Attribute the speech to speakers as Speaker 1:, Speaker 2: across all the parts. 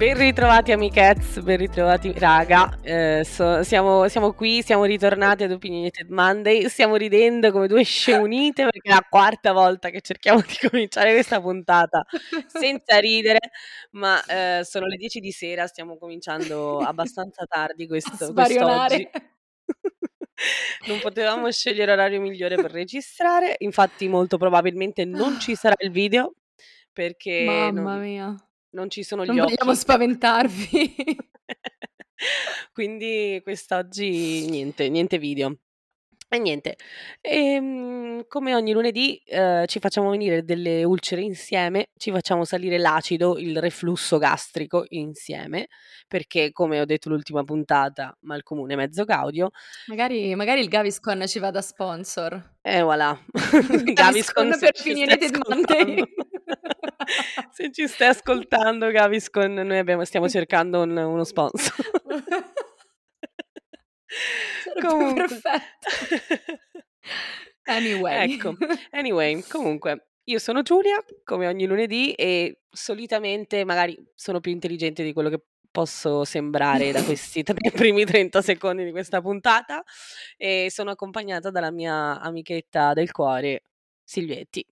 Speaker 1: Ben ritrovati amichezz, ben ritrovati raga, eh, so, siamo, siamo, qui, siamo ritornati ad Opinionated Monday, stiamo ridendo come due scemunite perché è la quarta volta che cerchiamo di cominciare questa puntata senza ridere, ma eh, sono le 10 di sera, stiamo cominciando abbastanza tardi questo, quest'oggi. non potevamo scegliere orario migliore per registrare, infatti molto probabilmente non ci sarà il video perché...
Speaker 2: Mamma
Speaker 1: non...
Speaker 2: mia
Speaker 1: non ci sono
Speaker 2: non
Speaker 1: gli occhi.
Speaker 2: Non vogliamo spaventarvi.
Speaker 1: Quindi quest'oggi niente, niente video. E niente, ehm, come ogni lunedì eh, ci facciamo venire delle ulcere insieme, ci facciamo salire l'acido, il reflusso gastrico insieme, perché come ho detto l'ultima puntata, ma il comune mezzo gaudio.
Speaker 2: Magari, magari il Gaviscon ci va da sponsor.
Speaker 1: E eh, voilà.
Speaker 2: Gaviscon, Gaviscon per finire di.
Speaker 1: se ci stai ascoltando Gaviscon, noi abbiamo, stiamo cercando un, uno sponsor.
Speaker 2: comunque. perfetto. anyway.
Speaker 1: Ecco, anyway, comunque, io sono Giulia, come ogni lunedì, e solitamente magari sono più intelligente di quello che posso sembrare da questi tre, primi 30 secondi di questa puntata e sono accompagnata dalla mia amichetta del cuore, Silvietti.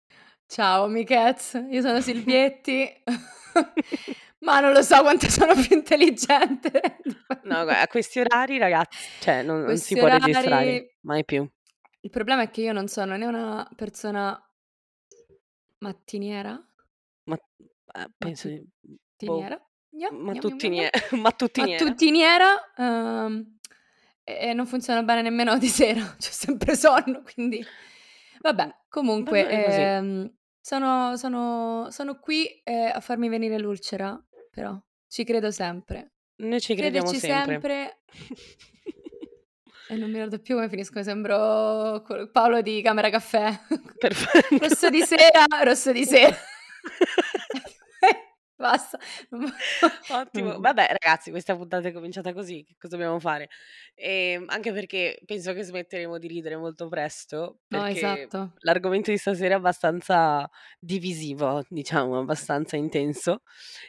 Speaker 2: Ciao amichezz, io sono Silvietti. Ma non lo so quanto sono più intelligente.
Speaker 1: No, a questi orari, ragazzi, cioè non, non si può orari... registrare mai più.
Speaker 2: Il problema è che io non sono né una persona mattiniera.
Speaker 1: Ma eh, penso
Speaker 2: mattiniera. Boh.
Speaker 1: Gnam, mattutiniera. mattutiniera.
Speaker 2: mattutiniera um, e, non funziona bene nemmeno di sera, c'è sempre sonno, quindi vabbè, comunque ehm, sono, sono, sono qui eh, a farmi venire l'ulcera però. Ci credo sempre.
Speaker 1: Noi ci crediamo
Speaker 2: Crederci
Speaker 1: sempre.
Speaker 2: sempre. e non mi ricordo più come finisco, sembro Paolo di Camera Caffè.
Speaker 1: Perfetto.
Speaker 2: rosso di sera, rosso di sera. Basta.
Speaker 1: Ottimo. Vabbè, ragazzi, questa puntata è cominciata così. Che cosa dobbiamo fare? E anche perché penso che smetteremo di ridere molto presto.
Speaker 2: No, esatto.
Speaker 1: L'argomento di stasera è abbastanza divisivo, diciamo, abbastanza intenso.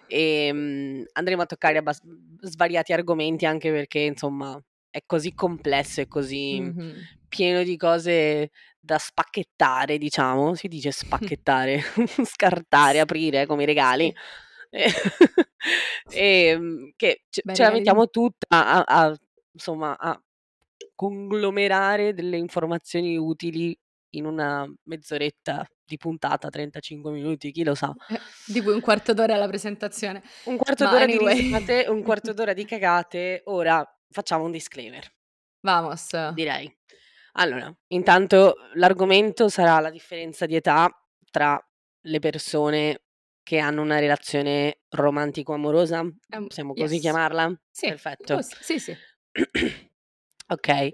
Speaker 1: E um, andremo a toccare abbast- svariati argomenti anche perché, insomma, è così complesso e così mm-hmm. pieno di cose da spacchettare, diciamo. Si dice spacchettare, scartare, aprire come i regali e, ehm, che ce, ce la mettiamo tutta a, a, insomma, a conglomerare delle informazioni utili in una mezz'oretta di puntata, 35 minuti, chi lo sa.
Speaker 2: Eh, di cui un quarto d'ora alla presentazione.
Speaker 1: Un quarto Ma d'ora anyway. di risate, un quarto d'ora di cagate. Ora facciamo un disclaimer.
Speaker 2: Vamos.
Speaker 1: Direi. Allora, intanto l'argomento sarà la differenza di età tra le persone che hanno una relazione romantico-amorosa, um, possiamo così yes. chiamarla?
Speaker 2: Sì.
Speaker 1: Perfetto.
Speaker 2: Oh, sì, sì.
Speaker 1: ok.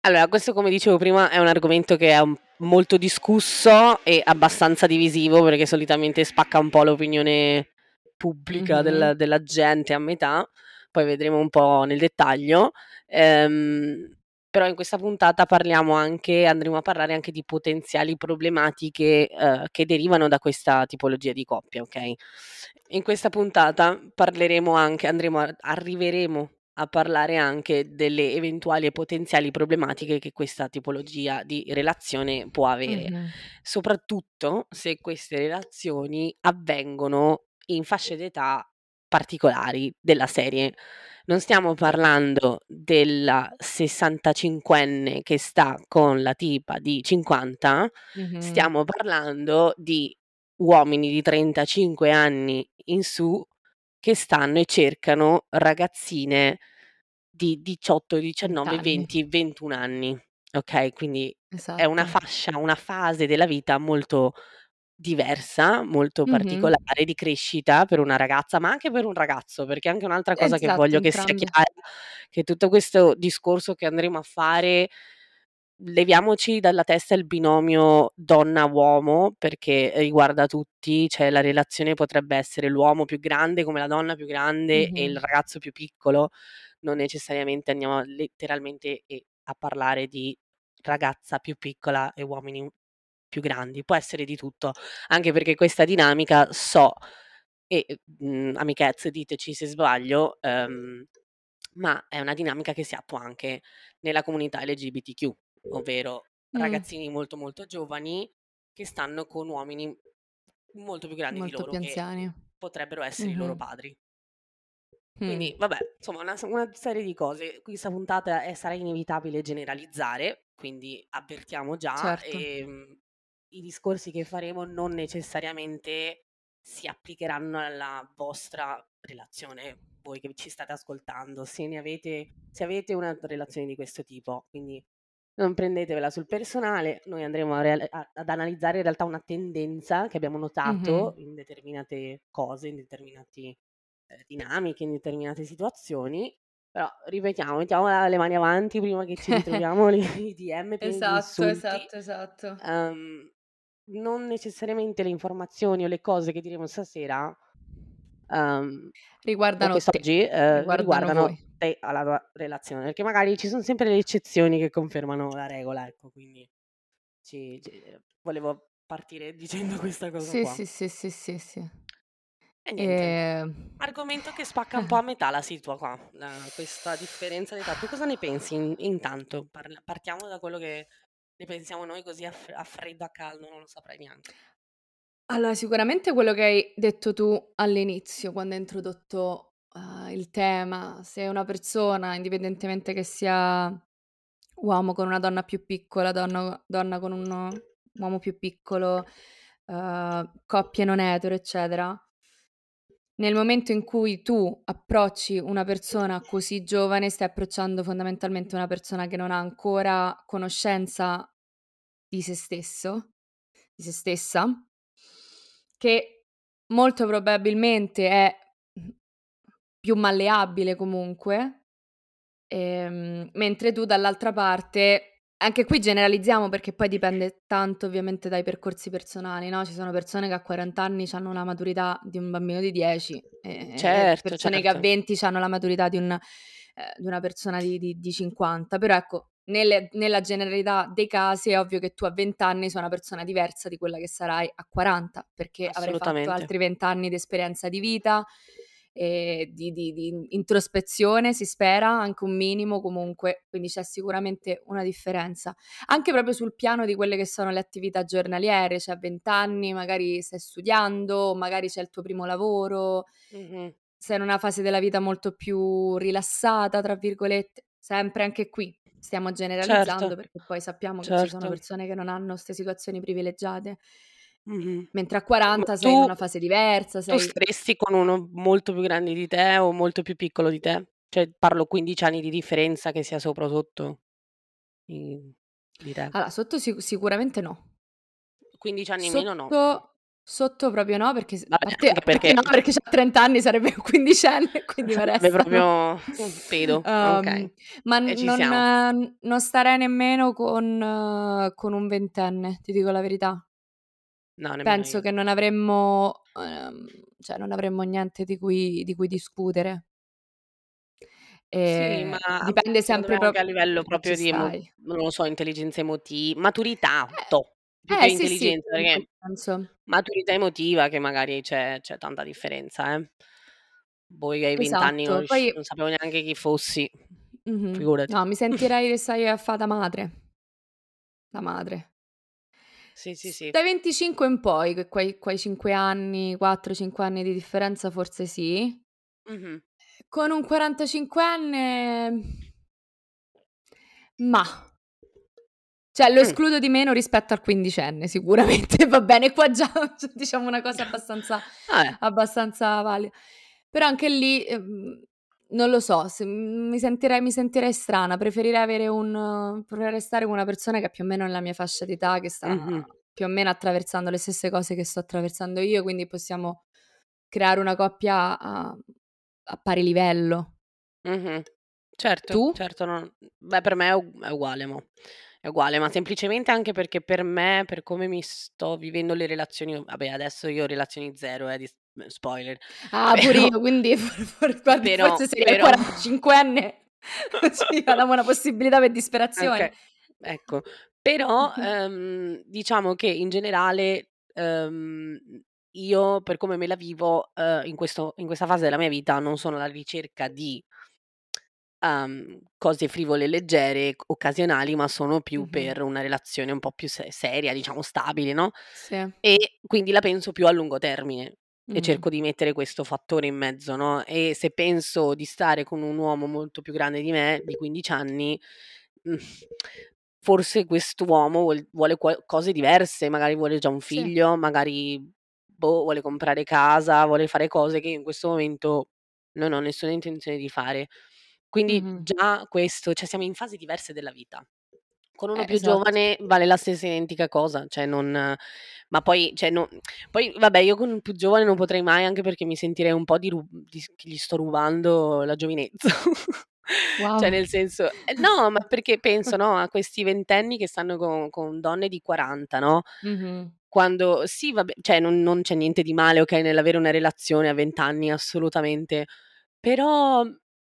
Speaker 1: Allora, questo come dicevo prima è un argomento che è molto discusso e abbastanza divisivo perché solitamente spacca un po' l'opinione pubblica mm-hmm. del, della gente a metà, poi vedremo un po' nel dettaglio. Ehm, però in questa puntata parliamo anche, andremo a parlare anche di potenziali problematiche eh, che derivano da questa tipologia di coppia, ok? In questa puntata parleremo anche, andremo a, arriveremo a parlare anche delle eventuali e potenziali problematiche che questa tipologia di relazione può avere, mm-hmm. soprattutto se queste relazioni avvengono in fasce d'età particolari della serie non stiamo parlando della 65enne che sta con la tipa di 50, mm-hmm. stiamo parlando di uomini di 35 anni in su che stanno e cercano ragazzine di 18, 19, 20, 21 anni. Ok, quindi è una esatto. fascia, una fase della vita molto diversa, molto Mh-mh. particolare di crescita per una ragazza, ma anche per un ragazzo, perché anche un'altra cosa che
Speaker 2: Esatto,
Speaker 1: voglio che sia chiara, che tutto questo discorso che andremo a fare, leviamoci dalla testa il binomio donna-uomo, perché riguarda tutti, cioè la relazione potrebbe essere l'uomo più grande come la donna più grande e il ragazzo più piccolo, non necessariamente andiamo letteralmente a parlare di ragazza più piccola e uomini più grandi, può essere di tutto, anche perché questa dinamica so e, mhmm, amichezze, diteci se sbaglio, ehm, ma è una dinamica che si attua anche nella comunità LGBTQ, ovvero
Speaker 2: Mh.
Speaker 1: ragazzini molto, molto giovani che stanno con uomini molto più grandi di
Speaker 2: Molto
Speaker 1: loro
Speaker 2: più
Speaker 1: che
Speaker 2: anziani.
Speaker 1: potrebbero essere i loro padri. Quindi
Speaker 2: Mh.
Speaker 1: vabbè, insomma una una serie di cose. Questa puntata, ehm, sarà inevitabile generalizzare, quindi avvertiamo già,
Speaker 2: Certo.
Speaker 1: ehm, i discorsi che faremo non necessariamente si applicheranno alla vostra relazione, voi che ci state ascoltando, se ne avete se avete una relazione di questo tipo. Quindi non prendetevela sul personale, noi andremo a real a ad analizzare in realtà una tendenza che abbiamo notato
Speaker 2: Mh-mh.
Speaker 1: in determinate cose, in determinati ehm, dinamiche, in determinate situazioni, però ripetiamo, mettiamo le mani avanti prima che ci ritroviamo i DM di
Speaker 2: Esatto,
Speaker 1: insulti.
Speaker 2: esatto, esatto.
Speaker 1: Uhm, non necessariamente le informazioni o le cose che diremo stasera, o
Speaker 2: Riguardano te,
Speaker 1: quest'oggi, ehm,
Speaker 2: riguardano
Speaker 1: riguardano te alla tua relazione, perché magari ci son sempre le eccezioni che confermano la regola, ecco, quindi ci ci volevo partire dicendo questa cosa
Speaker 2: Sì,
Speaker 1: qua.
Speaker 2: sì, sì, sì, sì, sì.
Speaker 1: E niente,
Speaker 2: Ehm
Speaker 1: argomento che spacca un po' a metà la situa qua, la questa differenza d'età. Tu cosa ne pensi in intanto? Parla partiamo da quello che ne pensiamo noi così a f a freddo, a caldo, non lo saprei neanche.
Speaker 2: Allora, sicuramente quello che hai detto tu all'inizio, quando hai introdotto, uhm, il tema, se una persona, indipendentemente che sia uomo con una donna più piccola, donna donna con un uomo più piccolo, uhm, coppie non etero, eccetera nel momento in cui tu approcci una persona così giovane, stai approcciando fondamentalmente una persona che non ha ancora conoscenza di se stesso di se stessa che molto probabilmente è, più malleabile comunque, ehm, mentre tu dall'altra parte anche qui generalizziamo perché poi dipende tanto ovviamente dai percorsi personali, no, ci sono persone che a 40 anni c'hanno la maturità di un bambino di 10 e
Speaker 1: Certo,
Speaker 2: persone che a
Speaker 1: certo.
Speaker 2: 20 c'hanno la maturità di un ehm, di una persona di di di 50. Però ecco, nelle nella generalità dei casi è ovvio che tu a 20 anni sei una persona diversa di quella che sarai a 40, perché avrai fatto altri 20 anni di esperienza di vita, ehm, di di di introspezione, si spera, anche un minimo comunque, quindi c'è sicuramente una differenza. Anche proprio sul piano di quelle che sono le attività giornaliere, cioè a 20 anni magari stai studiando, magari c'è il tuo primo lavoro,
Speaker 1: Mh-mh.
Speaker 2: sei in una fase della vita molto più "rilassata" tra virgolette, sempre anche qui stiamo generalizzando
Speaker 1: Certo,
Speaker 2: perché poi sappiamo che ci sono
Speaker 1: certo.
Speaker 2: persone che non hanno 'ste situazioni privilegiate.
Speaker 1: Mh-mh.
Speaker 2: Mentre a
Speaker 1: Ma
Speaker 2: 40 sei in
Speaker 1: tu
Speaker 2: una fase diversa,
Speaker 1: tu
Speaker 2: sei
Speaker 1: staresti con uno molto più grande di te o molto più piccolo di te? Cioè parlo 15 anni di differenza che sia sopra o sotto di di te.
Speaker 2: Allora sotto sic sicuramente no.
Speaker 1: 15 anni in meno no.
Speaker 2: Sotto sotto proprio no, perché
Speaker 1: Vabbè,
Speaker 2: parte
Speaker 1: perché
Speaker 2: no, perché c'ha 30 anni sarebbe un quindicenne, quindi
Speaker 1: Sarebbe proprio un pedo, okay.
Speaker 2: uhm, ma non non starei nemmeno con con un ventenne, ti dico la verità.
Speaker 1: No,
Speaker 2: Penso
Speaker 1: io.
Speaker 2: che non avremmo uhm, cioè non avremmo niente di cui di cui discutere.
Speaker 1: Sì,
Speaker 2: Ehm,
Speaker 1: ma
Speaker 2: dipende sempre
Speaker 1: me anche a livello
Speaker 2: ci
Speaker 1: proprio di emo
Speaker 2: stai.
Speaker 1: non lo so, intelligenza emoti maturità, toh, più
Speaker 2: Eh,
Speaker 1: che
Speaker 2: eh sì, sì,
Speaker 1: intelligenza,
Speaker 2: in quel
Speaker 1: perché
Speaker 2: senso.
Speaker 1: maturità emotiva che magari c'è c'è tanta differenza, eh. Boh, io ai 20 anni non
Speaker 2: Esatto,
Speaker 1: riusci
Speaker 2: poi
Speaker 1: non sapevo neanche chi fossi,
Speaker 2: Mh-mh.
Speaker 1: figurati.
Speaker 2: No, mi sentirei che stai a fa da madre. Da madre.
Speaker 1: Sì, sì, sì.
Speaker 2: dai 25 in poi, quei quei 5 anni, 4-5 anni di differenza forse sì.
Speaker 1: Mh-mh.
Speaker 2: Con un quarantacinquenne mah. Cioè lo
Speaker 1: Mh.
Speaker 2: escludo di meno rispetto al quindicenne sicuramente, va bene, qua già diciamo una cosa abbastanza
Speaker 1: Vabbè.
Speaker 2: abbastanza vali però anche lì, ehm, non lo so, se mi sentirei mi sentirei strana, preferirei avere un preferirei stare con una persona che è più o meno nella mia fascia d'età, che sta
Speaker 1: Mh-mh.
Speaker 2: più o meno attraversando le stesse cose che sto attraversando io, quindi possiamo creare una coppia a a pari livello.
Speaker 1: Mh-mh. Certo,
Speaker 2: Tu?
Speaker 1: certo, no beh per me è uguale mo', è uguale, ma semplicemente anche perché per me, per come mi sto vivendo le relazioni vabbè adesso io ho relazioni 0 eh, dis spoiler,
Speaker 2: Ah, pure
Speaker 1: però
Speaker 2: io, quindi for for guardi
Speaker 1: però
Speaker 2: forse sei
Speaker 1: però
Speaker 2: quarantacinquenne sì, diamo una possibilità per disperazione.
Speaker 1: Okay, ecco. Però, ehm, diciamo che in generale, ehm, io per come me la vivo, uhm, in questo in questa fase della mia vita non sono alla ricerca di uhm, cose frivole e leggere, occasionali, ma sono più
Speaker 2: Mh-mh.
Speaker 1: per una relazione un po' più se seria, diciamo stabile, no,
Speaker 2: Sì.
Speaker 1: e quindi la penso più a lungo termine e cerco di mettere questo fattore in mezzo, no, e se penso di stare con un uomo molto più grande di me, di 15 anni, mhmm, forse quest'uomo vuol vuole qua cose diverse, magari vuole già un
Speaker 2: Sì.
Speaker 1: figlio, magari, boh, vuole comprare casa, vuole fare cose che io in questo momento non ho nessuna intenzione di fare. Quindi
Speaker 2: Mh-mh.
Speaker 1: già questo cioè siamo in fasi diverse della vita. Con uno
Speaker 2: Eh,
Speaker 1: più
Speaker 2: esatto.
Speaker 1: giovane vale la stessa identica cosa, cioè non ma poi cioè no poi vabbè io con un più giovane non potrei mai, anche perché mi sentirei un po' di ru di che gli sto rubando la giovinezza. Cioè
Speaker 2: Wow.
Speaker 1: nel senso eh, no, ma perché penso, no, a questi ventenni che stanno con con donne di 40, no,
Speaker 2: Mh-mh.
Speaker 1: quando sì vabbè cioè non non c'è niente di male, okay, nell'avere una relazione a 20 anni, assolutamente, però,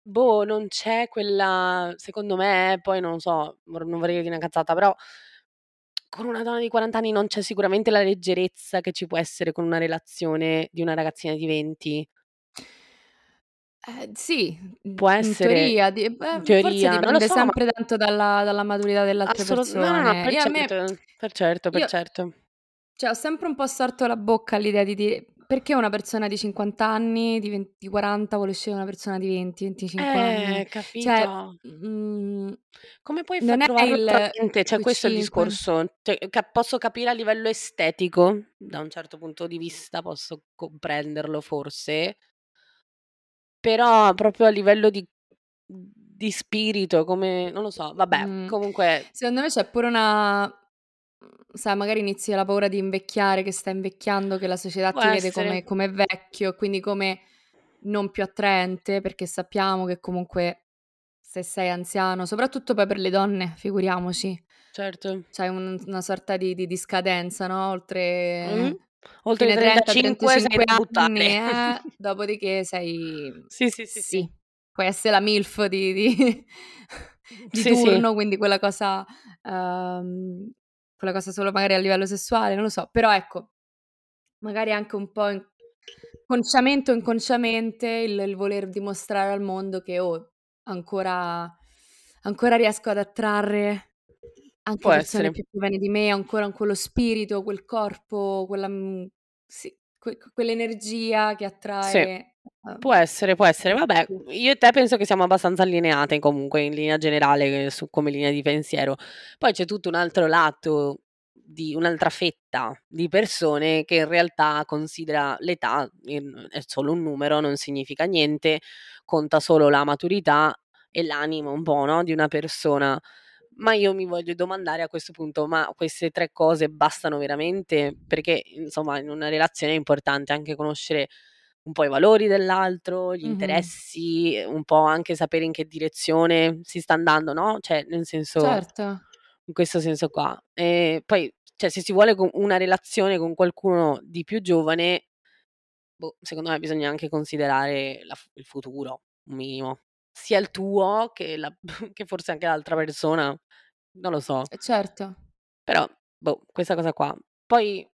Speaker 1: boh, non c'è quella secondo me eh, poi non lo so, non vorrei dire una cazzata, però con una donna di 40 anni non c'è sicuramente la leggerezza che ci può essere con una relazione di una ragazzina di 20.
Speaker 2: Eh, sì,
Speaker 1: Può
Speaker 2: in
Speaker 1: essere
Speaker 2: teoria di
Speaker 1: in
Speaker 2: beh,
Speaker 1: teoria, non lo
Speaker 2: dipende
Speaker 1: so, ma
Speaker 2: sempre tanto dalla dalla maturità delle altre
Speaker 1: Assolu no, no, per
Speaker 2: a me
Speaker 1: certo, per certo, per
Speaker 2: io
Speaker 1: certo.
Speaker 2: cioè ho sempre un po' storto la bocca all'idea di dire: "Perché una persona di 50 anni, di ven di 40 vuole con una persona di 20, 25 anni?"
Speaker 1: Eh,
Speaker 2: Cioè,
Speaker 1: capito?
Speaker 2: mhmm,
Speaker 1: Come puoi far trovarlo
Speaker 2: il?
Speaker 1: Cioè questo è il
Speaker 2: 25
Speaker 1: discorso. Cioè posso capire a livello estetico, da un certo punto di vista posso comprenderlo forse però proprio a livello di di spirito, come non lo so, vabbè,
Speaker 2: Mh,
Speaker 1: comunque
Speaker 2: secondo me c'è pure una sai magari inizi la paura di invecchiare, che stai invecchiando, che la società
Speaker 1: Può
Speaker 2: ti vede
Speaker 1: essere.
Speaker 2: come come vecchio, quindi come non più attraente, perché sappiamo che comunque se sei anziano, soprattutto poi per le donne, figuriamoci,
Speaker 1: Certo.
Speaker 2: c'hai un una sorta di di di scadenza, no, oltre
Speaker 1: Oltre i
Speaker 2: fine 30,
Speaker 1: 35 sei
Speaker 2: 35
Speaker 1: da
Speaker 2: anni,
Speaker 1: buttare.
Speaker 2: eh, dopodiché sei
Speaker 1: Sì, sì, sì, sì.
Speaker 2: sì, puoi esse la MILF di di di
Speaker 1: Sì, sì.
Speaker 2: turno, quindi quella cosa uhm, quella cosa solo magari a livello sessuale, non lo so, però ecco, magari anche un po' in consciamente o inconsciamente il il voler dimostrare al mondo che: "Oh, ancora ancora riesco ad attrarre anche
Speaker 1: Può
Speaker 2: persone
Speaker 1: essere.
Speaker 2: più giovani di me, ancora quello spirito, quel corpo, quella mhmm, sì, que quell'energia che
Speaker 1: Sì. Può essere, può essere. Vabbè,
Speaker 2: più."
Speaker 1: io e te penso che siamo abbastanza allineate comunque in linea generale su come linea di pensiero. Poi c'è tutto un altro lato di un'altra fetta di persone che in realtà considera l'età è solo un numero, non significa niente, conta solo la maturità e l'animo un po', no, di una persona. Ma io mi voglio domandare a questo punto: ma queste 3 cose bastano veramente? Perché insomma in una relazione è importante anche conoscere un po' i valori dell'altro, gli
Speaker 2: Mh-mh.
Speaker 1: interessi, ehm, un po' anche sapere in che direzione si sta andando, no, cioè nel senso
Speaker 2: Certo.
Speaker 1: in questo senso qua. E poi, cioè se si vuole co una relazione con qualcuno di più giovane, boh, secondo me bisogna anche considerare la f il futuro, un minimo. Sia il tuo che la che forse anche l'altra persona, non lo so.
Speaker 2: Eh certo.
Speaker 1: Però, boh, questa cosa qua. Poi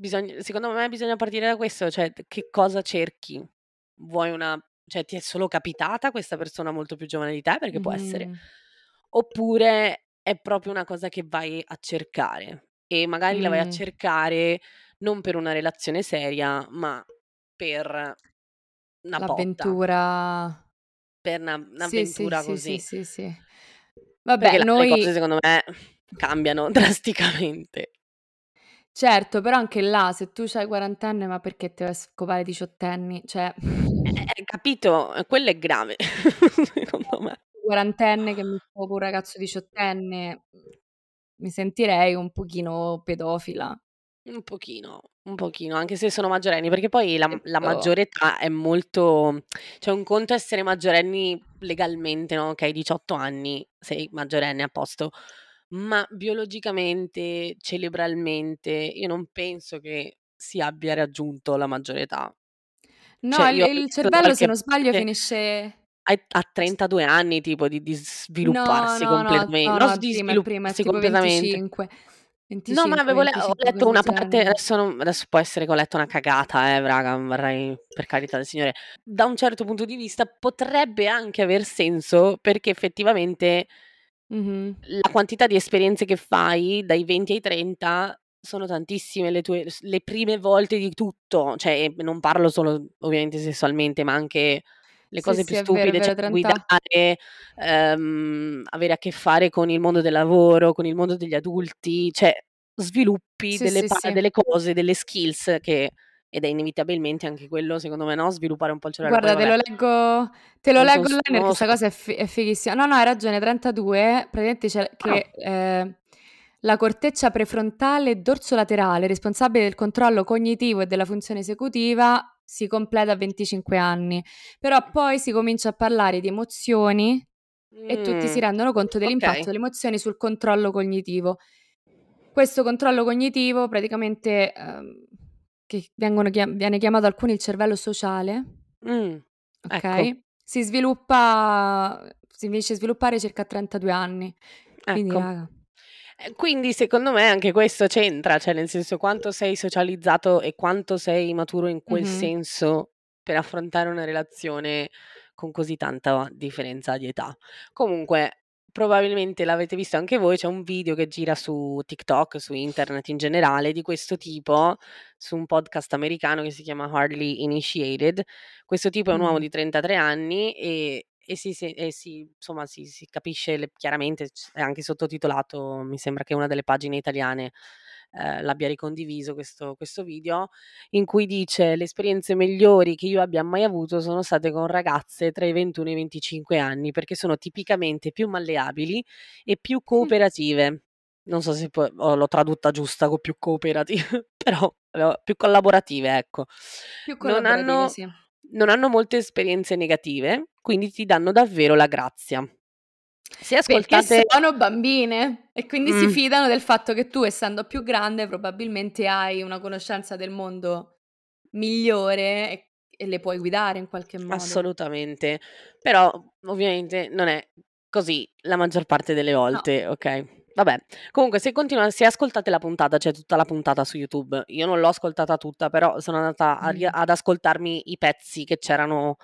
Speaker 1: bisogn secondo me bisogna partire da questo, cioè che cosa cerchi? Vuoi una cioè ti è solo capitata questa persona molto più giovane di te, perché può essere, oppure è proprio una cosa che vai a cercare e magari la vai a cercare non per una relazione seria, ma per una botta.
Speaker 2: L'avventura.
Speaker 1: Per 'na
Speaker 2: Sì, sì,
Speaker 1: un'avventura
Speaker 2: sì, sì,
Speaker 1: così.
Speaker 2: sì, sì.
Speaker 1: Perché
Speaker 2: Vabbè,
Speaker 1: là le cose
Speaker 2: noi
Speaker 1: secondo me cambiano drasticamente.
Speaker 2: Certo, però anche là, se tu c'hai 40 anni, ma perché te vai a scopare diciottenni? Cioè
Speaker 1: Eh, eh, capito? E quello è grave, secondo me.
Speaker 2: quarantenne che mi scopo un ragazzo diciottenne, mi sentirei un pochino pedofila.
Speaker 1: Un pochino, un pochino, anche se sono maggiorenni, perché poi la la
Speaker 2: Capito?
Speaker 1: maggiore età è molto cioè un conto è essere maggiorenni legalmente, no, okay, 18 anni, sei maggiorenne, a posto, ma biologicamente, cerebralmente, io non penso che si abbia raggiunto la maggiore età.
Speaker 2: No,
Speaker 1: Cioè
Speaker 2: il
Speaker 1: io ho
Speaker 2: il
Speaker 1: da
Speaker 2: cervello se
Speaker 1: qualche
Speaker 2: non sbaglio
Speaker 1: parte
Speaker 2: finisce
Speaker 1: ai a
Speaker 2: s
Speaker 1: 32 anni tipo di di
Speaker 2: No,
Speaker 1: svilupparsi
Speaker 2: no, no,
Speaker 1: completamen
Speaker 2: no,
Speaker 1: no
Speaker 2: no,
Speaker 1: di
Speaker 2: prima, è prima, è
Speaker 1: svilupparsi
Speaker 2: tipo
Speaker 1: completamente.
Speaker 2: 25.
Speaker 1: No, ma avevo le ho letto una parte adesso non adesso può essere che ho letto una cagata, eh, raga, non vorrei per carità del Signore. Da un certo punto di vista potrebbe anche aver senso, perché effettivamente
Speaker 2: Mh-mh.
Speaker 1: la quantità di esperienze che fai dai 20 ai 30 sono tantissime le tue le prime volte di tutto, cioè, non parlo solo ovviamente sessualmente, ma anche le
Speaker 2: Sì,
Speaker 1: cose
Speaker 2: sì,
Speaker 1: più
Speaker 2: è vero, è
Speaker 1: stupide, cioè
Speaker 2: vero, 30
Speaker 1: guidare, ehm, avere a che fare con il mondo del lavoro, con il mondo degli adulti, cioè sviluppi
Speaker 2: Sì,
Speaker 1: delle
Speaker 2: sì,
Speaker 1: pa
Speaker 2: sì.
Speaker 1: delle cose, delle skills che ed è inevitabilmente anche quello secondo me, no, sviluppare un po' il cervello. Poi
Speaker 2: Guarda, te lo leggo te lo leggo online
Speaker 1: non
Speaker 2: perché
Speaker 1: lo
Speaker 2: 'sta
Speaker 1: so.
Speaker 2: cosa è fi è fighissima. No, no, hai ragione, 32 praticamente c'è
Speaker 1: Ah.
Speaker 2: che, ehm, la corteccia prefrontale dorsolaterale, responsabile del controllo cognitivo e della funzione esecutiva, si completa a 25 anni. Però poi si comincia a parlare di emozioni e tutti si
Speaker 1: Mh,
Speaker 2: rendono conto dell'impatto
Speaker 1: okay.
Speaker 2: delle emozioni sul controllo cognitivo. Questo controllo cognitivo praticamente, ehm, che vengono chiam viene chiamato alcuni il cervello sociale
Speaker 1: Mh, ecco.
Speaker 2: okay, si sviluppa si di sviluppare circa a 32 anni. Quindi
Speaker 1: Ecco.
Speaker 2: raga.
Speaker 1: Quindi secondo me anche questo c'entra, cioè nel senso quanto sei socializzato e quanto sei maturo in quel
Speaker 2: Mh-mh.
Speaker 1: senso per affrontare una relazione con così tanta differenza di età. Comunque probabilmente l'avete visto anche voi, c'è un video che gira su TikTok, su internet in generale, di questo tipo, su un podcast americano che si chiama Hardly Initiated. Questo tipo è un uomo di 33 anni e e si e si insomma si si capisce le chiaramente è anche sottotitolato, mi sembra che una delle pagine italiane, ehm, l'abbia ricondiviso questo questo video, in cui dice: "Le esperienze migliori che io abbia mai avuto sono state con ragazze tra i 21 e i 25 anni, perché sono tipicamente più malleabili e più cooperative." Non so se poi o l'ho tradotta giusta con più cooperative, però più collaborative, ecco.
Speaker 2: Più
Speaker 1: Non
Speaker 2: collaborative,
Speaker 1: hanno
Speaker 2: sì.
Speaker 1: non hanno molte esperienze negative, quindi ti danno davvero la grazia.
Speaker 2: Perché
Speaker 1: ascoltate
Speaker 2: sono bambine e quindi si
Speaker 1: Mh.
Speaker 2: fidano del fatto che tu, essendo più grande, probabilmente hai una conoscenza del mondo migliore e e le puoi guidare in qualche modo.
Speaker 1: Assolutamente. Però ovviamente non è così la maggior parte delle
Speaker 2: No.
Speaker 1: volte, okay. Vabbè, comunque se continua se ascoltate la puntata, c'è tutta la puntata su YouTube. Io non l'ho ascoltata tutta, però sono andata a
Speaker 2: Mh.
Speaker 1: ad ascoltarmi i pezzi che c'erano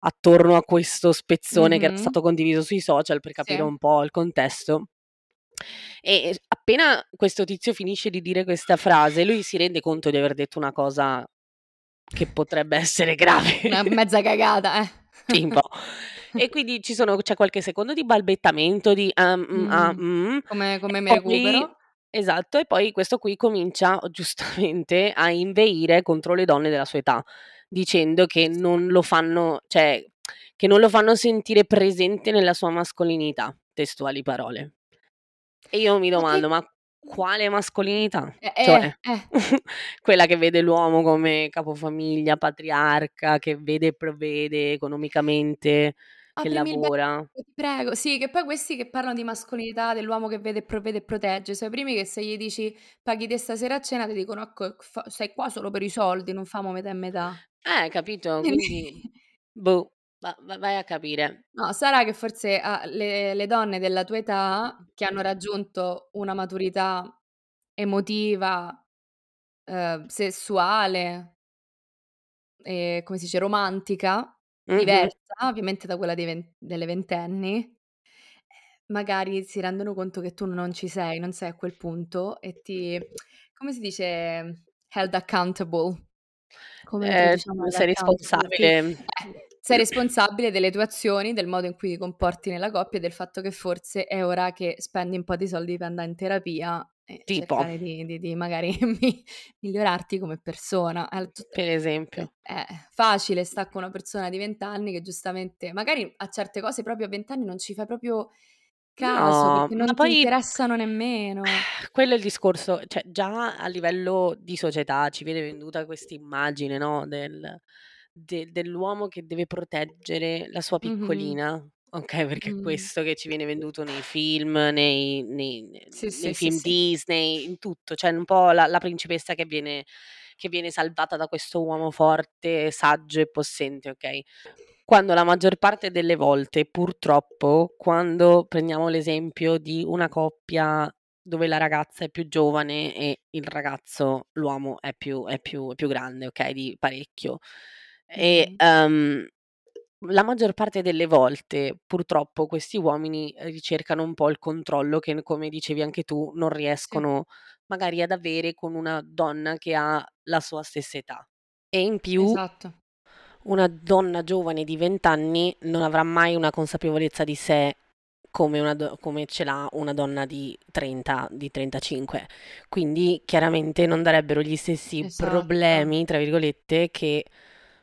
Speaker 1: attorno a questo spezzone che era stato condiviso sui social per capire
Speaker 2: Sì.
Speaker 1: un po' il contesto. E appena questo tizio finisce di dire questa frase, lui si rende conto di aver detto una cosa che potrebbe essere grave.
Speaker 2: Una mezza cagata, eh.
Speaker 1: Sì, un po'. E quindi ci sono c'è qualche secondo di balbettamento, di "ah, mh, ah,
Speaker 2: Mh.
Speaker 1: mh",
Speaker 2: Come come mi recupero?
Speaker 1: esatto, e poi questo qui comincia giustamente a inveire contro le donne della sua età, dicendo che non lo fanno cioè, che non lo fanno sentire presente nella sua mascolinità, testuali parole. E io mi domando: "Ma quale mascolinità?"
Speaker 2: Eh,
Speaker 1: Cioè,
Speaker 2: eh, eh.
Speaker 1: quella che vede l'uomo come capofamiglia, patriarca, che vede e provvede economicamente, che
Speaker 2: Aprimi
Speaker 1: lavora.
Speaker 2: ti prego. Sì, che poi questi che parlano di mascolinità, dell'uomo che vede e provvede e protegge, so' i primi che se gli dici: "Paghi te stasera a cena", ti dicono: "Ecco, fa stai qua solo per i soldi, non famo metà e metà."
Speaker 1: Eh, capito?
Speaker 2: Quindi
Speaker 1: boh, va va vai a capire.
Speaker 2: No, sarà che forse a le le donne della tua età, che hanno raggiunto una maturità emotiva, ehm, sessuale ehm, come si dice, romantica. Diversa ovviamente da quella ven delle ventenni, ehm, magari si rendono conto che tu non ci sei, non sei a quel punto e ti come si dice held accountable? Come traduciamo held
Speaker 1: sei responsabile.
Speaker 2: Eh, sei responsabile delle tue azioni, del modo in cui ti comporti nella coppia e del fatto che forse è ora che spendi un po' di soldi per andà in terapia e
Speaker 1: Tipo?
Speaker 2: cercare di di di magari mi migliorarti come persona.
Speaker 1: Per esempio.
Speaker 2: eh, facile sta con una persona di 20 anni che giustamente magari a certe cose proprio a 20 anni non ci fai proprio caso,
Speaker 1: No,
Speaker 2: perché non ti
Speaker 1: poi
Speaker 2: interessano nemmeno.
Speaker 1: quello è il discorso, cioè già a livello di società ci viene venduta quest'immagine, no, del de dell'uomo che deve proteggere la sua piccolina, okay, perché è
Speaker 2: Mh.
Speaker 1: questo che ci viene venduto nei film, nei nei ne
Speaker 2: Sì, sì,
Speaker 1: nei
Speaker 2: sì,
Speaker 1: film
Speaker 2: sì.
Speaker 1: Disney, in tutto, cioè un po' la la principessa che viene che viene salvata da questo uomo forte, saggio e possente, okay. Quando la maggior parte delle volte, purtroppo, quando prendiamo l'esempio di una coppia dove la ragazza è più giovane e il ragazzo, l'uomo è più è più è più grande, okay, di parecchio. E,
Speaker 2: Mh-mh.
Speaker 1: uhm, la maggior parte delle volte, purtroppo, questi uomini ricercano un po' il controllo che come dicevi anche tu, non
Speaker 2: Sì.
Speaker 1: riescono magari ad avere con una donna che ha la sua stessa età. E in più
Speaker 2: Esatto.
Speaker 1: una donna giovane di 20 anni non avrà mai una consapevolezza di sé come una do come ce l'ha una donna di 30, di 35. Quindi chiaramente non darebbero gli stessi
Speaker 2: Esatto.
Speaker 1: "problemi", tra virgolette, che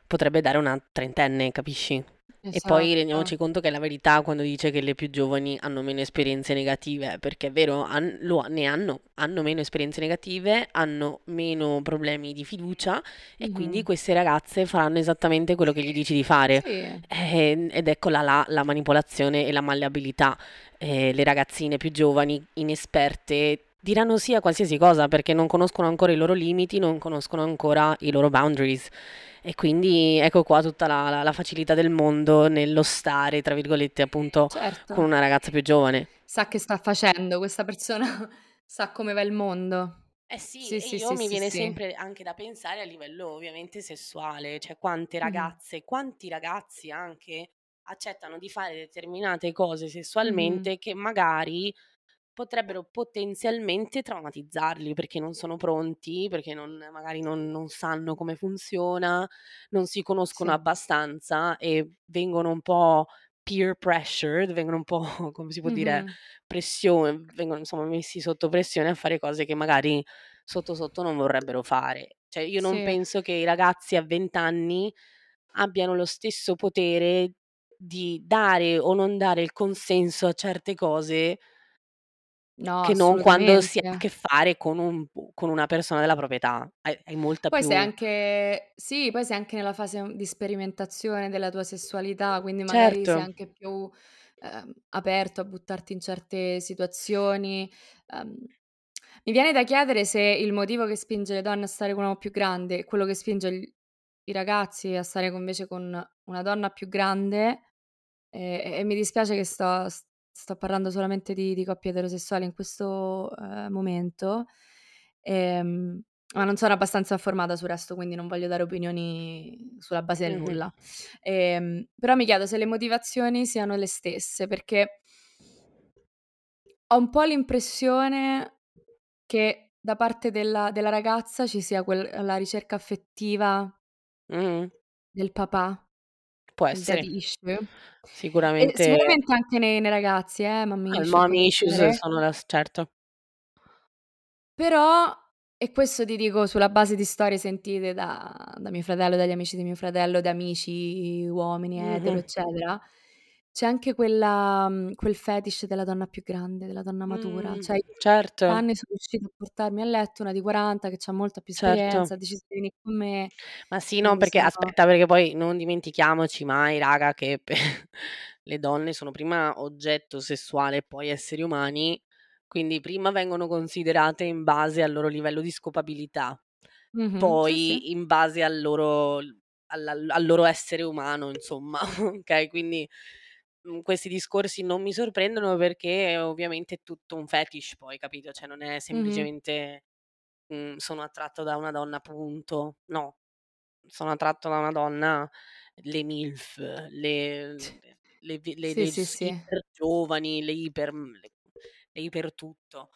Speaker 1: potrebbe dare una trentenne, capisci? E poi
Speaker 2: Esatto.
Speaker 1: rendiamoci conto che è la verità quando dice che le più giovani hanno meno esperienze negative, perché è vero, han lo ne hanno, hanno meno esperienze negative, hanno meno problemi di fiducia e quindi queste ragazze faranno esattamente quello che gli dici di fare.
Speaker 2: Sì.
Speaker 1: Ehm, ed eccola là la manipolazione e la malleabilità. Ehm, le ragazzine più giovani, inesperte, diranno sì a qualsiasi cosa perché non conoscono ancora i loro limiti, non conoscono ancora i loro boundaries. E quindi ecco qua tutta la la la facilità del mondo nello "stare", tra virgolette, appunto, con
Speaker 2: Certo.
Speaker 1: una ragazza più giovane.
Speaker 2: Sa che sta facendo, questa persona sa come va il mondo.
Speaker 1: Eh sì,
Speaker 2: Sì,
Speaker 1: e
Speaker 2: sì,
Speaker 1: io
Speaker 2: sì,
Speaker 1: mi
Speaker 2: sì,
Speaker 1: viene sempre anche da pensare a livello ovviamente sessuale, cioè quante ragazze, quanti ragazzi anche accettano di fare determinate cose sessualmente che magari potrebbero potenzialmente traumatizzarli, perché non sono pronti, perché non magari non non sanno come funziona, non si conoscono
Speaker 2: Sì.
Speaker 1: abbastanza e vengono un po' peer pressured, vengono un po', come si può dire,
Speaker 2: Mh-mh.
Speaker 1: pressio vengono insomma messi sotto pressione a fare cose che magari sotto, sotto non vorrebbero fare. Cioè io non
Speaker 2: Sì.
Speaker 1: penso che i ragazzi a 20 anni abbiano lo stesso potere di dare o non dare il consenso a certe cose
Speaker 2: No,
Speaker 1: che non quando si ha a
Speaker 2: assolutamente.
Speaker 1: che fare con un con una persona della propria età. Hai hai molta
Speaker 2: Poi sei
Speaker 1: più
Speaker 2: anche sì, poi sei anche nella fase, mhmm, di sperimentazione della tua sessualità, quindi magari sei
Speaker 1: Certo.
Speaker 2: anche più, ehm, aperto a buttarti in certe situazioni. Ehm, mi viene da chiedere se il motivo che spinge le donne a stare con un uomo più grande è quello che spinge il i ragazzi a stare con invece con una donna più grande, e e mi dispiace che sto sto parlando solamente di di coppie eterosessuali in questo, ehm, momento, ehm, ma non sono abbastanza informata sul resto, quindi non voglio dare opinioni sulla base del
Speaker 1: Mh-mh.
Speaker 2: nulla. Ehm, però mi chiedo se le motivazioni siano le stesse, perché ho un po' l'impressione che da parte della della ragazza ci sia quel la ricerca affettiva
Speaker 1: Mh-mh.
Speaker 2: del papà,
Speaker 1: Può essere.
Speaker 2: issue, e
Speaker 1: Sicuramente
Speaker 2: sicuramente anche nei nei ragazzi eh, mommy
Speaker 1: Ah, il
Speaker 2: issue e
Speaker 1: mommy issues sono la certo.
Speaker 2: Però, e questo ti dico sulla base di storie sentite da da mio fratello, dagli amici di mio fratello, da amici uomini etero, eccetera, c'è anche quella mhmm, quel fetish della donna più grande, della donna matura.
Speaker 1: Mh,
Speaker 2: Cioè io
Speaker 1: certo.
Speaker 2: anni sono riuscita a portarmi a letto una di 40 che c'ha molta più
Speaker 1: Certo.
Speaker 2: esperienza, ha deciso di venì con me
Speaker 1: Ma sì, no, perché
Speaker 2: sono
Speaker 1: aspetta, perché poi non dimentichiamoci mai, raga, che le donne sono prima oggetto sessuale e poi esseri umani, quindi prima vengono considerate in base al loro livello di scopabilità,
Speaker 2: Mh-mh. Sì, sì.
Speaker 1: poi in base al loro al al loro essere umano, insomma, okay, quindi, questi discorsi non mi sorprendono perché ovviamente è tutto un fetish poi, capito, cioè non è semplicemente, mhmm, sono attratto da una donna, punto. No, sono attratto da una donna le MILF, le le v le
Speaker 2: Sì,
Speaker 1: le
Speaker 2: sì, sì.
Speaker 1: iper giovani, le iper mhmm, le le iper tutto.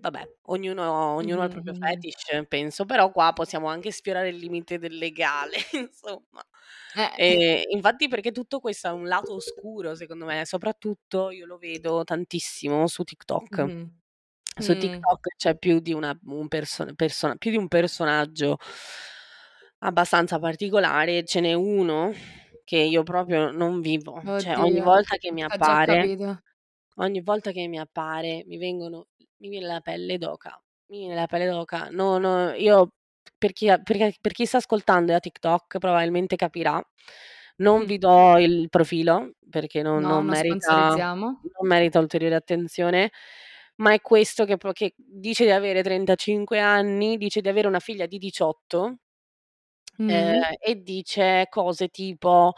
Speaker 1: Vabbè, ognuno ognuno ha il proprio fetish penso, però qua possiamo anche sfiorare il limite del legale, insomma.
Speaker 2: Eh.
Speaker 1: Ehm, infatti perché tutto questo ha un lato oscuro secondo me, soprattutto io lo vedo tantissimo su TikTok.
Speaker 2: Mh-mh.
Speaker 1: Su
Speaker 2: Mh.
Speaker 1: TikTok c'è più di una un person persona più di un personaggio abbastanza particolare, ce n'è uno che io proprio non vivo. Cioè ogni
Speaker 2: Oddio,
Speaker 1: volta che mi appare ogni volta che mi appare mi vengono mi viene la pelle d'oca, mi viene la pelle d'oca. No, no, io per chi perché per chi sta ascoltando ha TikTok probabilmente capirà, non vi do il profilo perché non
Speaker 2: No,
Speaker 1: non
Speaker 2: non
Speaker 1: merita non merita ulteriore attenzione, ma è questo che che dice di avere 35 anni, dice di avere una figlia di 18 ehm,
Speaker 2: Mh.
Speaker 1: e dice cose tipo,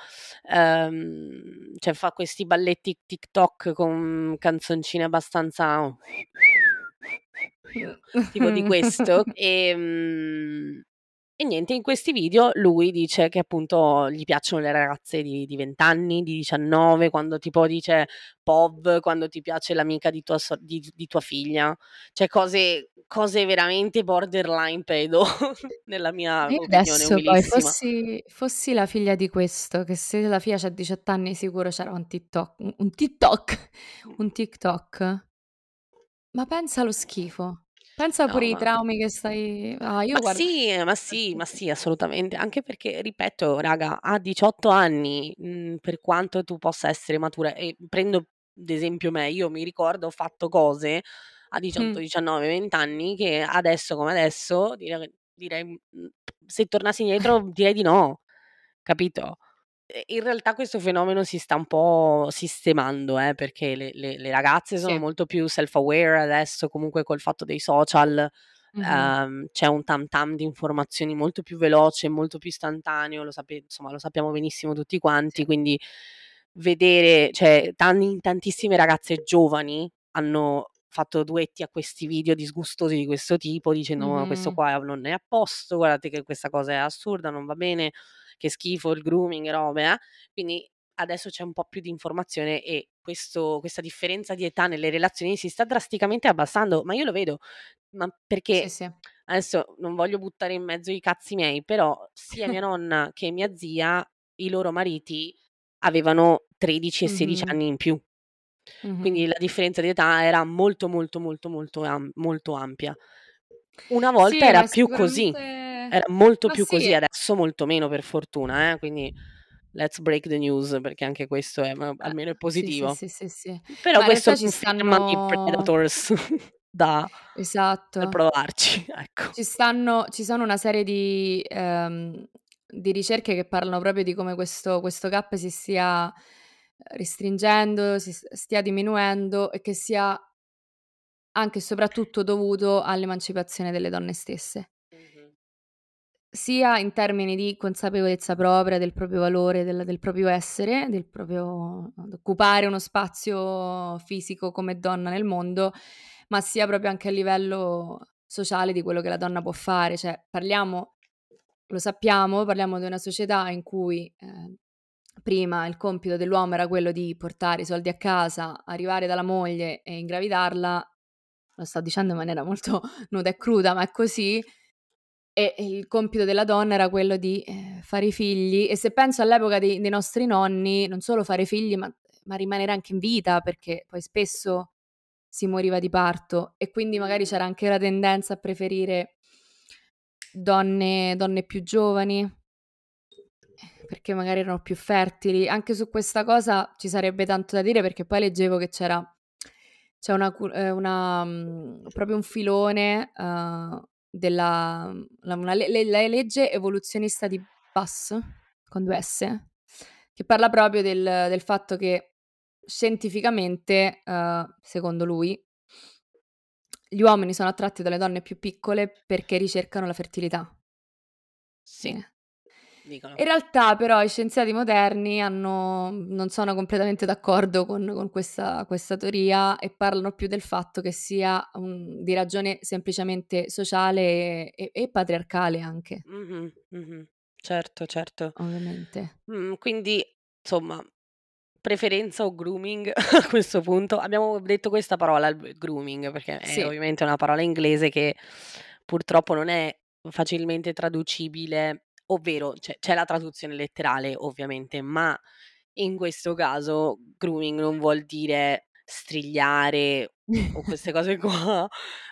Speaker 1: ehm, cioè fa questi balletti TikTok con canzoncine abbastanza tipo di questo. Ehm, e niente, in questi video lui dice che appunto gli piacciono le ragazze di, di 20 anni, di 19, quando tipo dice POV, quando ti piace l'amica di tua, di, di tua figlia, cioè cose, cose veramente borderline pedo, nella mia
Speaker 2: Io
Speaker 1: opinione
Speaker 2: adesso poi fossi, fossi la figlia di questo, che se la figlia ha 18 anni sicuro c'era un TikTok, un TikTok, un TikTok. Ma pensa allo schifo. Pensa
Speaker 1: No,
Speaker 2: pure ai
Speaker 1: ma...
Speaker 2: traumi che stai... Ah, io
Speaker 1: Ma
Speaker 2: guardo...
Speaker 1: sì, ma sì, ma sì, assolutamente. Anche perché, ripeto, raga, a 18 anni, mh, per quanto tu possa essere matura, e prendo ad esempio me, io mi ricordo, ho fatto cose a 18,
Speaker 2: Mm.
Speaker 1: 19, 20 anni che adesso come adesso direi, direi mh, se tornassi indietro direi di no, capito? In realtà questo fenomeno si sta un po' sistemando, eh, perché le, le- le ragazze sono
Speaker 2: Sì.
Speaker 1: molto più self-aware adesso, comunque col fatto dei social,
Speaker 2: Mhm.
Speaker 1: ehm, c'è un tam tam di informazioni molto più veloce, molto più istantaneo, lo, sape- insomma, lo sappiamo benissimo tutti quanti, quindi vedere, cioè tanti- tantissime ragazze giovani hanno fatto duetti a questi video disgustosi di questo tipo, dicendo "Ma questo qua non è a posto, guardate che questa cosa è assurda, non va bene, che schifo il grooming robe, eh". Quindi adesso c'è un po' più di informazione e questo, questa differenza di età nelle relazioni si sta drasticamente abbassando, ma io lo vedo, ma
Speaker 2: Sì,
Speaker 1: perché
Speaker 2: sì.
Speaker 1: adesso non voglio buttare in mezzo i cazzi miei, però sia mia nonna che mia zia, i loro mariti avevano 13 e 16
Speaker 2: Mhm.
Speaker 1: anni in più. Quindi
Speaker 2: Mhm.
Speaker 1: la differenza di età era molto molto molto molto am- molto ampia. Una volta
Speaker 2: Sì,
Speaker 1: era più così,
Speaker 2: sicuramente...
Speaker 1: era molto
Speaker 2: Ma
Speaker 1: più
Speaker 2: sì,
Speaker 1: così, adesso molto meno per fortuna, eh? Quindi let's break the news perché anche questo è
Speaker 2: eh,
Speaker 1: almeno è
Speaker 2: sì, sì,
Speaker 1: positivo.
Speaker 2: sì, sì, sì.
Speaker 1: Però
Speaker 2: Ma
Speaker 1: questo
Speaker 2: ci
Speaker 1: conferma i
Speaker 2: stanno...
Speaker 1: predators da, da
Speaker 2: Esatto.
Speaker 1: provarci, ecco.
Speaker 2: Ci stanno, ci sono una serie di, ehm, di ricerche che parlano proprio di come questo, questo gap si stia restringendo, si stia diminuendo e che sia anche e soprattutto dovuto all'emancipazione delle donne stesse, sia in termini di consapevolezza propria del proprio valore, del, del proprio essere, del proprio occupare uno spazio fisico come donna nel mondo, ma sia proprio anche a livello sociale di quello che la donna può fare. Cioè, parliamo, lo sappiamo, parliamo di una società in cui eh, prima il compito dell'uomo era quello di portare i soldi a casa, arrivare dalla moglie e ingravidarla. Lo sto dicendo in maniera molto nuda e cruda, ma è così. E il compito della donna era quello di eh, fare i figli. E se penso all'epoca dei, dei nostri nonni, non solo fare figli, ma, ma rimanere anche in vita, perché poi spesso si moriva di parto e quindi magari c'era anche la tendenza a preferire donne, donne più giovani perché magari erano più fertili. Anche su questa cosa ci sarebbe tanto da dire perché poi leggevo che c'era c'è una, eh, una, mm, proprio un filone eh, della la, una le- le- la legge evoluzionista di Bass con due S che parla proprio del, del fatto che scientificamente, eh, secondo lui, gli uomini sono attratti dalle donne più piccole perché ricercano la fertilità.
Speaker 1: Sì. Dicono.
Speaker 2: In realtà però i scienziati moderni hanno, non sono completamente d'accordo con, con questa, questa teoria e parlano più del fatto che sia un- di ragione semplicemente sociale e, e patriarcale anche,
Speaker 1: Mhm, mhm. Certo, certo.
Speaker 2: ovviamente.
Speaker 1: Mm, quindi, insomma, preferenza o grooming a questo punto? Abbiamo detto questa parola, grooming, perché è
Speaker 2: Sì,
Speaker 1: ovviamente una parola inglese che purtroppo non è facilmente traducibile, ovvero c'è, c'è la traduzione letterale, ovviamente, ma in questo caso grooming non vuol dire strigliare o queste cose qua,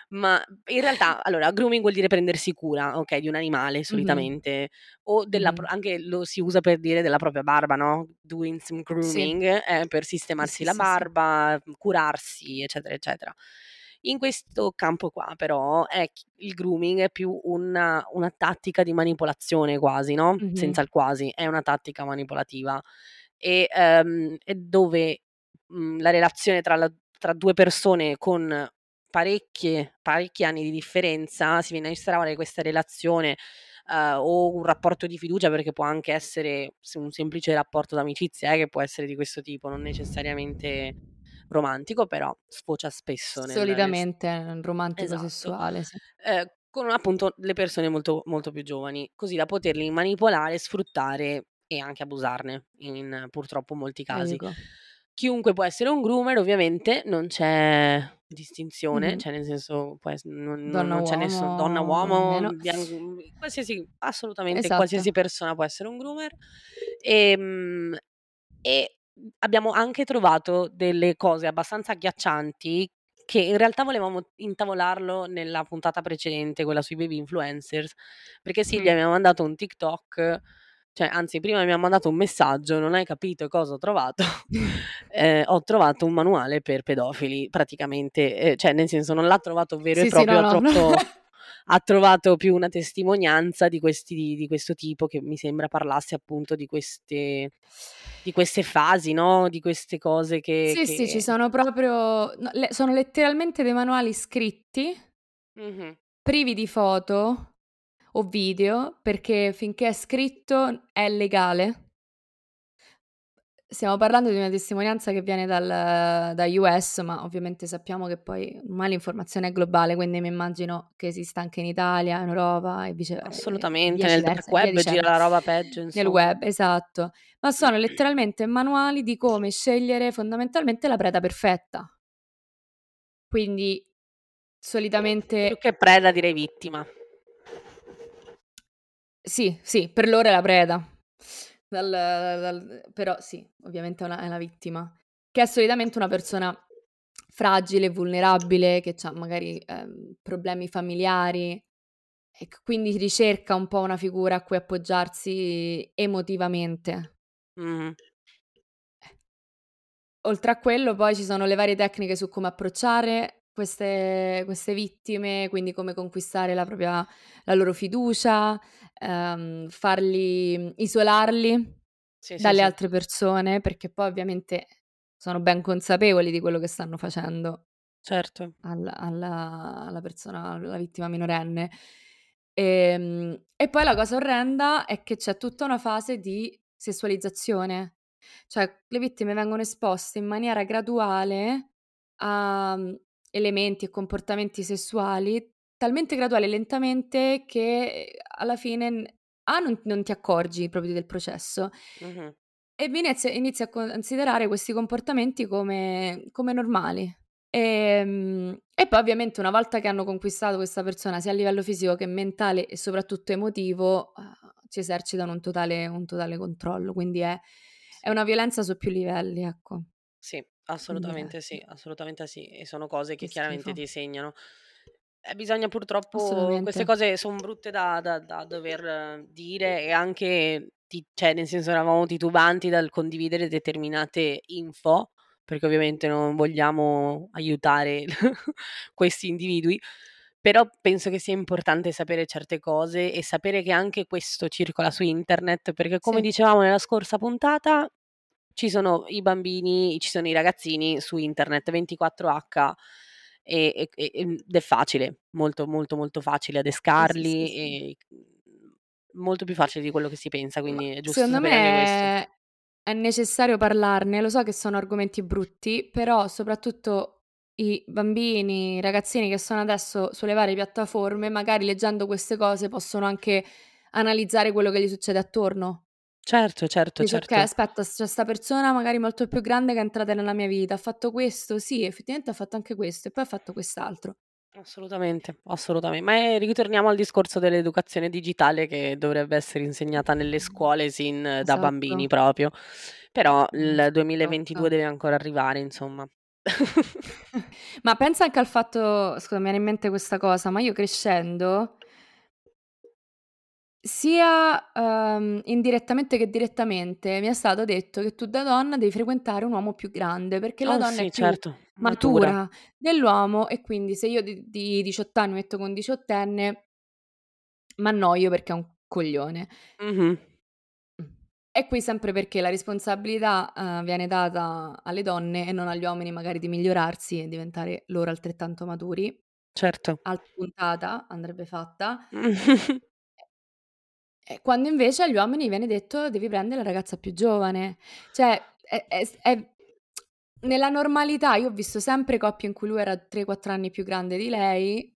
Speaker 1: ma in realtà, allora, grooming vuol dire prendersi cura, ok, di un animale solitamente, o della,
Speaker 2: mhm.
Speaker 1: anche lo si usa per dire della propria barba, no? Doing some
Speaker 2: Sì,
Speaker 1: grooming, eh, per
Speaker 2: sì,
Speaker 1: sistemarsi
Speaker 2: sì,
Speaker 1: la
Speaker 2: sì, sì.
Speaker 1: barba, curarsi, eccetera, eccetera. In questo campo qua, però, è il grooming è più una, una tattica di manipolazione quasi, no?
Speaker 2: Mhm,
Speaker 1: Senza il quasi, è una tattica manipolativa. E, ehm, e dove mh, la relazione tra, la- tra due persone con parecchie, parecchi anni di differenza si viene a instaurare questa relazione eh, o un rapporto di fiducia perché può anche essere se- un semplice rapporto d'amicizia eh, che può essere di questo tipo, non necessariamente romantico, però sfocia spesso nel
Speaker 2: Solitamente nel romantico
Speaker 1: esatto.
Speaker 2: sessuale, sì.
Speaker 1: Ehm, con appunto le persone molto molto più giovani, così da poterli manipolare, sfruttare e anche abusarne in purtroppo molti casi.
Speaker 2: Ecco.
Speaker 1: Chiunque può essere un groomer, ovviamente non c'è distinzione,
Speaker 2: Mh-mh.
Speaker 1: cioè nel senso può ess non
Speaker 2: Donna,
Speaker 1: non c'è nessun donna,
Speaker 2: uomo,
Speaker 1: uomo,
Speaker 2: nemmeno.
Speaker 1: bian qualsiasi assolutamente
Speaker 2: Esatto.
Speaker 1: qualsiasi persona può essere un groomer. Ehm, e abbiamo anche trovato delle cose abbastanza agghiaccianti che in realtà volevamo intavolarlo nella puntata precedente, quella sui baby influencers, perché Silvia
Speaker 2: Mh.
Speaker 1: mi ha mandato un TikTok cioè anzi prima mi ha mandato un messaggio: "Non hai capito cosa ho trovato?" Ehm, ho trovato un manuale per pedofili praticamente, ehm, cioè nel senso non l'ha trovato vero
Speaker 2: Sì,
Speaker 1: e
Speaker 2: sì,
Speaker 1: proprio,
Speaker 2: no,
Speaker 1: ha
Speaker 2: no, no.
Speaker 1: troppo ha trovato più una testimonianza di questi di questo tipo che mi sembra parlasse appunto di queste di queste fasi, no, di queste cose che
Speaker 2: Sì, sì, ci
Speaker 1: che
Speaker 2: sono proprio no, le sono letteralmente dei manuali scritti
Speaker 1: Mh-mh.
Speaker 2: privi di foto o video, perché finché è scritto è legale. Stiamo parlando di una testimonianza che viene dal da US, ma ovviamente sappiamo che poi ormai l'informazione è globale, quindi mi immagino che esista anche in Italia, in Europa e vice e
Speaker 1: Assolutamente, nel
Speaker 2: viceversa via
Speaker 1: web gira
Speaker 2: dicendo.
Speaker 1: la roba peggio,
Speaker 2: Nel
Speaker 1: insomma.
Speaker 2: web, esatto. Ma sono letteralmente manuali di come scegliere fondamentalmente la preda perfetta. Quindi
Speaker 1: Più
Speaker 2: solitamente
Speaker 1: che preda direi vittima.
Speaker 2: Sì, sì, per loro è la preda. Dal dal però sì, ovviamente è una è una vittima, che è solitamente una persona fragile, vulnerabile, che c'ha magari, ehm, problemi familiari e quindi ricerca un po' una figura a cui appoggiarsi emotivamente. Eh. Oltre a quello poi ci sono le varie tecniche su come approcciare queste queste vittime, quindi come conquistare la propria la loro fiducia, ehm, farli isolarli
Speaker 1: Sì, sì,
Speaker 2: dalle
Speaker 1: sì.
Speaker 2: altre persone, perché poi ovviamente sono ben consapevoli di quello che stanno facendo
Speaker 1: Certo.
Speaker 2: al alla alla persona alla vittima minorenne. Ehm, e poi la cosa orrenda è che c'è tutta una fase di sessualizzazione, cioè le vittime vengono esposte in maniera graduale a, mhmm, elementi e comportamenti sessuali, talmente graduale e lentamente che, ehm, alla fine n A non non ti accorgi proprio del processo
Speaker 1: Mh-mh.
Speaker 2: e B inizi inizi a considerare questi comportamenti come come normali. Ehm, e poi ovviamente una volta che hanno conquistato questa persona, sia a livello fisico che mentale e soprattutto emotivo, ci esercitano un totale un totale controllo, quindi è è una violenza su più livelli, ecco.
Speaker 1: Sì, assolutamente sì, assolutamente sì, e sono cose che
Speaker 2: Che
Speaker 1: chiaramente
Speaker 2: schifo.
Speaker 1: ti segnano. E bisogna purtroppo queste
Speaker 2: Assolutamente.
Speaker 1: cose son brutte da da da dover dire e anche ti cioè nel senso eravamo titubanti dal condividere determinate info, perché ovviamente non vogliamo aiutare questi individui, però penso che sia importante sapere certe cose e sapere che anche questo circola su internet, perché come
Speaker 2: Sì.
Speaker 1: dicevamo nella scorsa puntata, ci sono i bambini, ci sono i ragazzini su internet 24H e e ed è facile, molto, molto, molto facile
Speaker 2: Sì, sì, sì,
Speaker 1: adescarli
Speaker 2: sì.
Speaker 1: molto più facile di quello che si pensa, quindi è giusto
Speaker 2: secondo
Speaker 1: anche questo.
Speaker 2: me è necessario parlarne. Lo so che sono argomenti brutti, però soprattutto i bambini, i ragazzini che sono adesso sulle varie piattaforme, magari leggendo queste cose possono anche analizzare quello che gli succede attorno.
Speaker 1: Certo, certo,
Speaker 2: "Okay,
Speaker 1: certo.
Speaker 2: aspetta, c'è 'sta persona magari molto più grande che è entrata nella mia vita, ha fatto questo, sì, effettivamente ha fatto anche questo e poi ha fatto quest'altro."
Speaker 1: Assolutamente, assolutame ma, ehm, ritorniamo al discorso dell'educazione digitale che dovrebbe essere insegnata nelle scuole sin da bambini
Speaker 2: Esatto.
Speaker 1: proprio, però il
Speaker 2: troppa.
Speaker 1: 2022 deve ancora arrivare, insomma.
Speaker 2: Ma pensa anche al fatto scusa, mi viene in mente questa cosa, ma io crescendo sia, uhm, indirettamente che direttamente, mi è stato detto che tu da donna devi frequentare un uomo più grande, perché la
Speaker 1: Oh
Speaker 2: donna
Speaker 1: sì,
Speaker 2: è più
Speaker 1: certo, matura.
Speaker 2: matura dell'uomo e quindi se io di di 18 anni mi metto con un diciottenne m'annoio perché è un coglione.
Speaker 1: Mh-mh.
Speaker 2: Mh. E qui sempre perché la responsabilità, uhm, viene data alle donne e non agli uomini magari di migliorarsi e diventare loro altrettanto maturi.
Speaker 1: Certo.
Speaker 2: Altra puntata andrebbe fatta. E e quando invece agli uomini viene detto: "Devi prendere la ragazza più giovane." Cioè è è è nella normalità io ho visto sempre coppie in cui lui era 3-4 anni più grande di lei,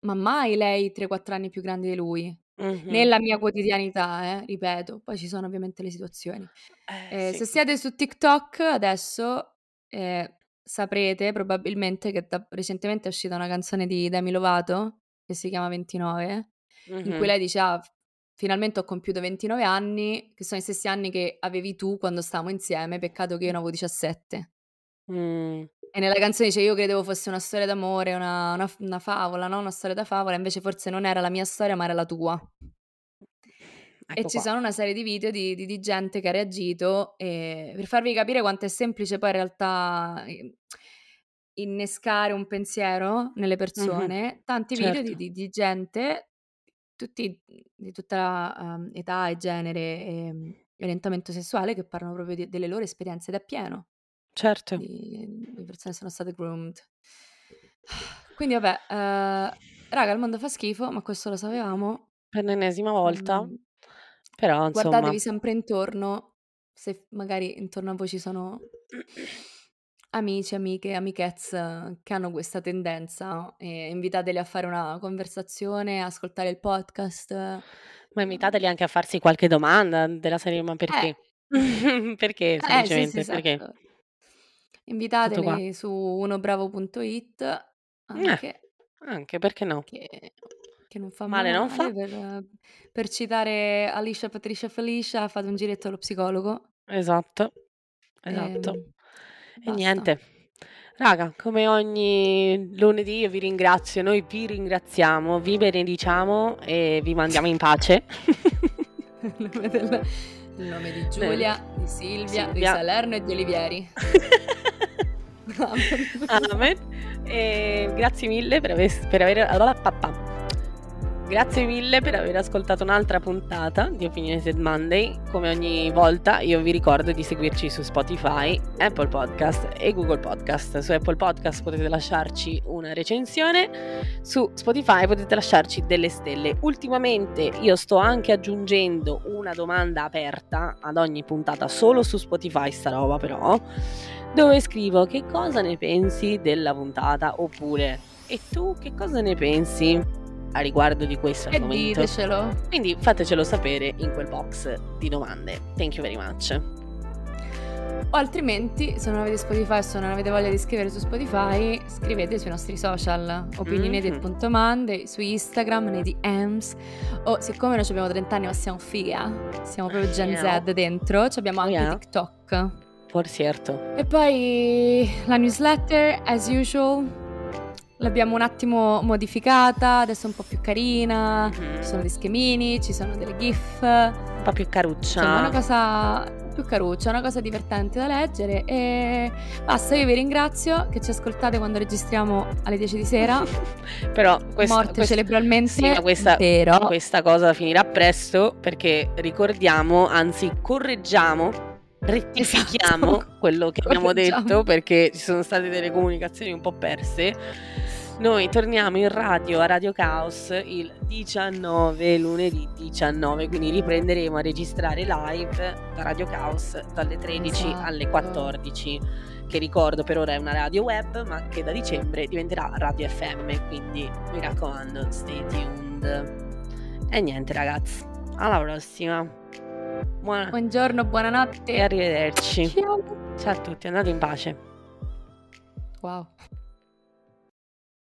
Speaker 2: ma mai lei 3-4 anni più grande di lui.
Speaker 1: Mh-mh.
Speaker 2: Nella mia quotidianità, eh, ripeto, poi ci sono ovviamente le situazioni.
Speaker 1: Eh,
Speaker 2: Eh,
Speaker 1: sì.
Speaker 2: se siete su TikTok adesso, ehm, saprete probabilmente che da recentemente è uscita una canzone di Demi Lovato che si chiama "29", in cui
Speaker 1: Mh-mh.
Speaker 2: lei dice: "Ah, finalmente ho compiuto 29 anni, che sono gli stessi anni che avevi tu quando stavamo insieme, peccato che io ne avevo 17".
Speaker 1: Mh.
Speaker 2: E nella canzone dice: "Io credevo fosse una storia d'amore, una una una favola, no, una storia da favola, invece forse non era la mia storia, ma era la tua". E
Speaker 1: Ecco
Speaker 2: ci
Speaker 1: qua.
Speaker 2: sono una serie di video di di di gente che ha reagito, ehm, per farvi capire quanto è semplice poi in realtà, ehm, innescare un pensiero nelle persone, tanti video di
Speaker 1: Certo.
Speaker 2: di di gente, tutti, di tutta, uhm, età e genere, ehm, e orientamento sessuale, che parlano proprio de delle loro esperienze ed è pieno
Speaker 1: Certo.
Speaker 2: di di persone che sono state groomed. Quindi vabbè, uhm, raga il mondo fa schifo, ma questo lo sapevamo.
Speaker 1: Per l'ennesima volta,
Speaker 2: Mhmm,
Speaker 1: però insomma
Speaker 2: guardatevi sempre intorno, se magari intorno a voi ci sono amici, amiche, amichezz che hanno questa tendenza, e invitateli a fare una conversazione, ascoltare il podcast,
Speaker 1: Ma
Speaker 2: uhm
Speaker 1: invitateli anche a farsi qualche domanda della serie: "Ma
Speaker 2: Eh.
Speaker 1: perché?" Perché
Speaker 2: Eh, sì, sì,
Speaker 1: semplicemente, perché?
Speaker 2: esatto. Invitateli su unobravo.it
Speaker 1: Eh,
Speaker 2: anche
Speaker 1: anche, perché no?
Speaker 2: che che non fa
Speaker 1: Male non fa.
Speaker 2: male, per per citare Alicia Patricia Felicia: "Fate un giretto allo psicologo".
Speaker 1: Esatto, esatto.
Speaker 2: Ehm,
Speaker 1: E
Speaker 2: basta.
Speaker 1: niente. Raga, come ogni lunedì io vi ringrazio, noi vi ringraziamo, vi benediciamo e vi mandiamo in pace.
Speaker 2: Nel nome del nel nome di Giulia, di Silvia, di
Speaker 1: Silvia.
Speaker 2: Salerno e di Olivieri. Amen.
Speaker 1: Amen. E grazie mille per aver per aver grazie mille per aver ascoltato un'altra puntata di Opinionated Monday. Come ogni volta io vi ricordo di seguirci su Spotify, Apple Podcast e Google Podcast. Su Apple Podcast potete lasciarci una recensione, su Spotify potete lasciarci delle stelle. Ultimamente io sto anche aggiungendo una domanda aperta ad ogni puntata, solo su Spotify sta roba però, dove scrivo che cosa ne pensi della puntata oppure e tu che cosa ne pensi a riguardo di questo
Speaker 2: E
Speaker 1: argomento?
Speaker 2: ditecelo.
Speaker 1: Quindi fatecelo sapere in quel box di domande. Thank you very much.
Speaker 2: O altrimenti, se non avete Spotify, se non avete voglia di scrivere su Spotify, scrivete sui nostri social,
Speaker 1: Mh-mh.
Speaker 2: opinionated.monday, su Instagram, nei DMs, o siccome noi abbiamo 30 anni ma siamo figa, siamo proprio Gen
Speaker 1: Yeah.
Speaker 2: Z dentro, c'abbiamo
Speaker 1: Oh
Speaker 2: anche
Speaker 1: yeah.
Speaker 2: TikTok.
Speaker 1: Por cierto.
Speaker 2: E poi la newsletter, as usual, l'abbiamo un attimo modificata, adesso è un po' più carina,
Speaker 1: Mh-mh.
Speaker 2: ci sono degli schemini, ci sono delle gif,
Speaker 1: Un po' più
Speaker 2: insomma una
Speaker 1: caruccia.
Speaker 2: cosa più caruccia, una cosa divertente da leggere e basta, io vi ringrazio che ci ascoltate quando registriamo alle 10 di sera,
Speaker 1: Però questa
Speaker 2: morte
Speaker 1: quest
Speaker 2: cerebralmente,
Speaker 1: sì, questa
Speaker 2: però
Speaker 1: questa cosa finirà presto perché ricordiamo, anzi correggiamo, rettifichiamo
Speaker 2: Esatto,
Speaker 1: quello che abbiamo detto perché ci sono state delle comunicazioni un po' perse. Noi torniamo in radio a Radio Caos il 19 lunedì 19, quindi riprenderemo a registrare live da Radio Caos dalle 13 alle
Speaker 2: Esatto.
Speaker 1: 14, che ricordo per ora è una radio web, ma che da dicembre diventerà radio FM, quindi mi raccomando, stay tuned. E niente ragazzi, alla prossima. Buona
Speaker 2: Buongiorno,
Speaker 1: e
Speaker 2: buonanotte.
Speaker 1: arrivederci.
Speaker 2: Ciao.
Speaker 1: Ciao a tutti, andate in pace.
Speaker 2: Wow.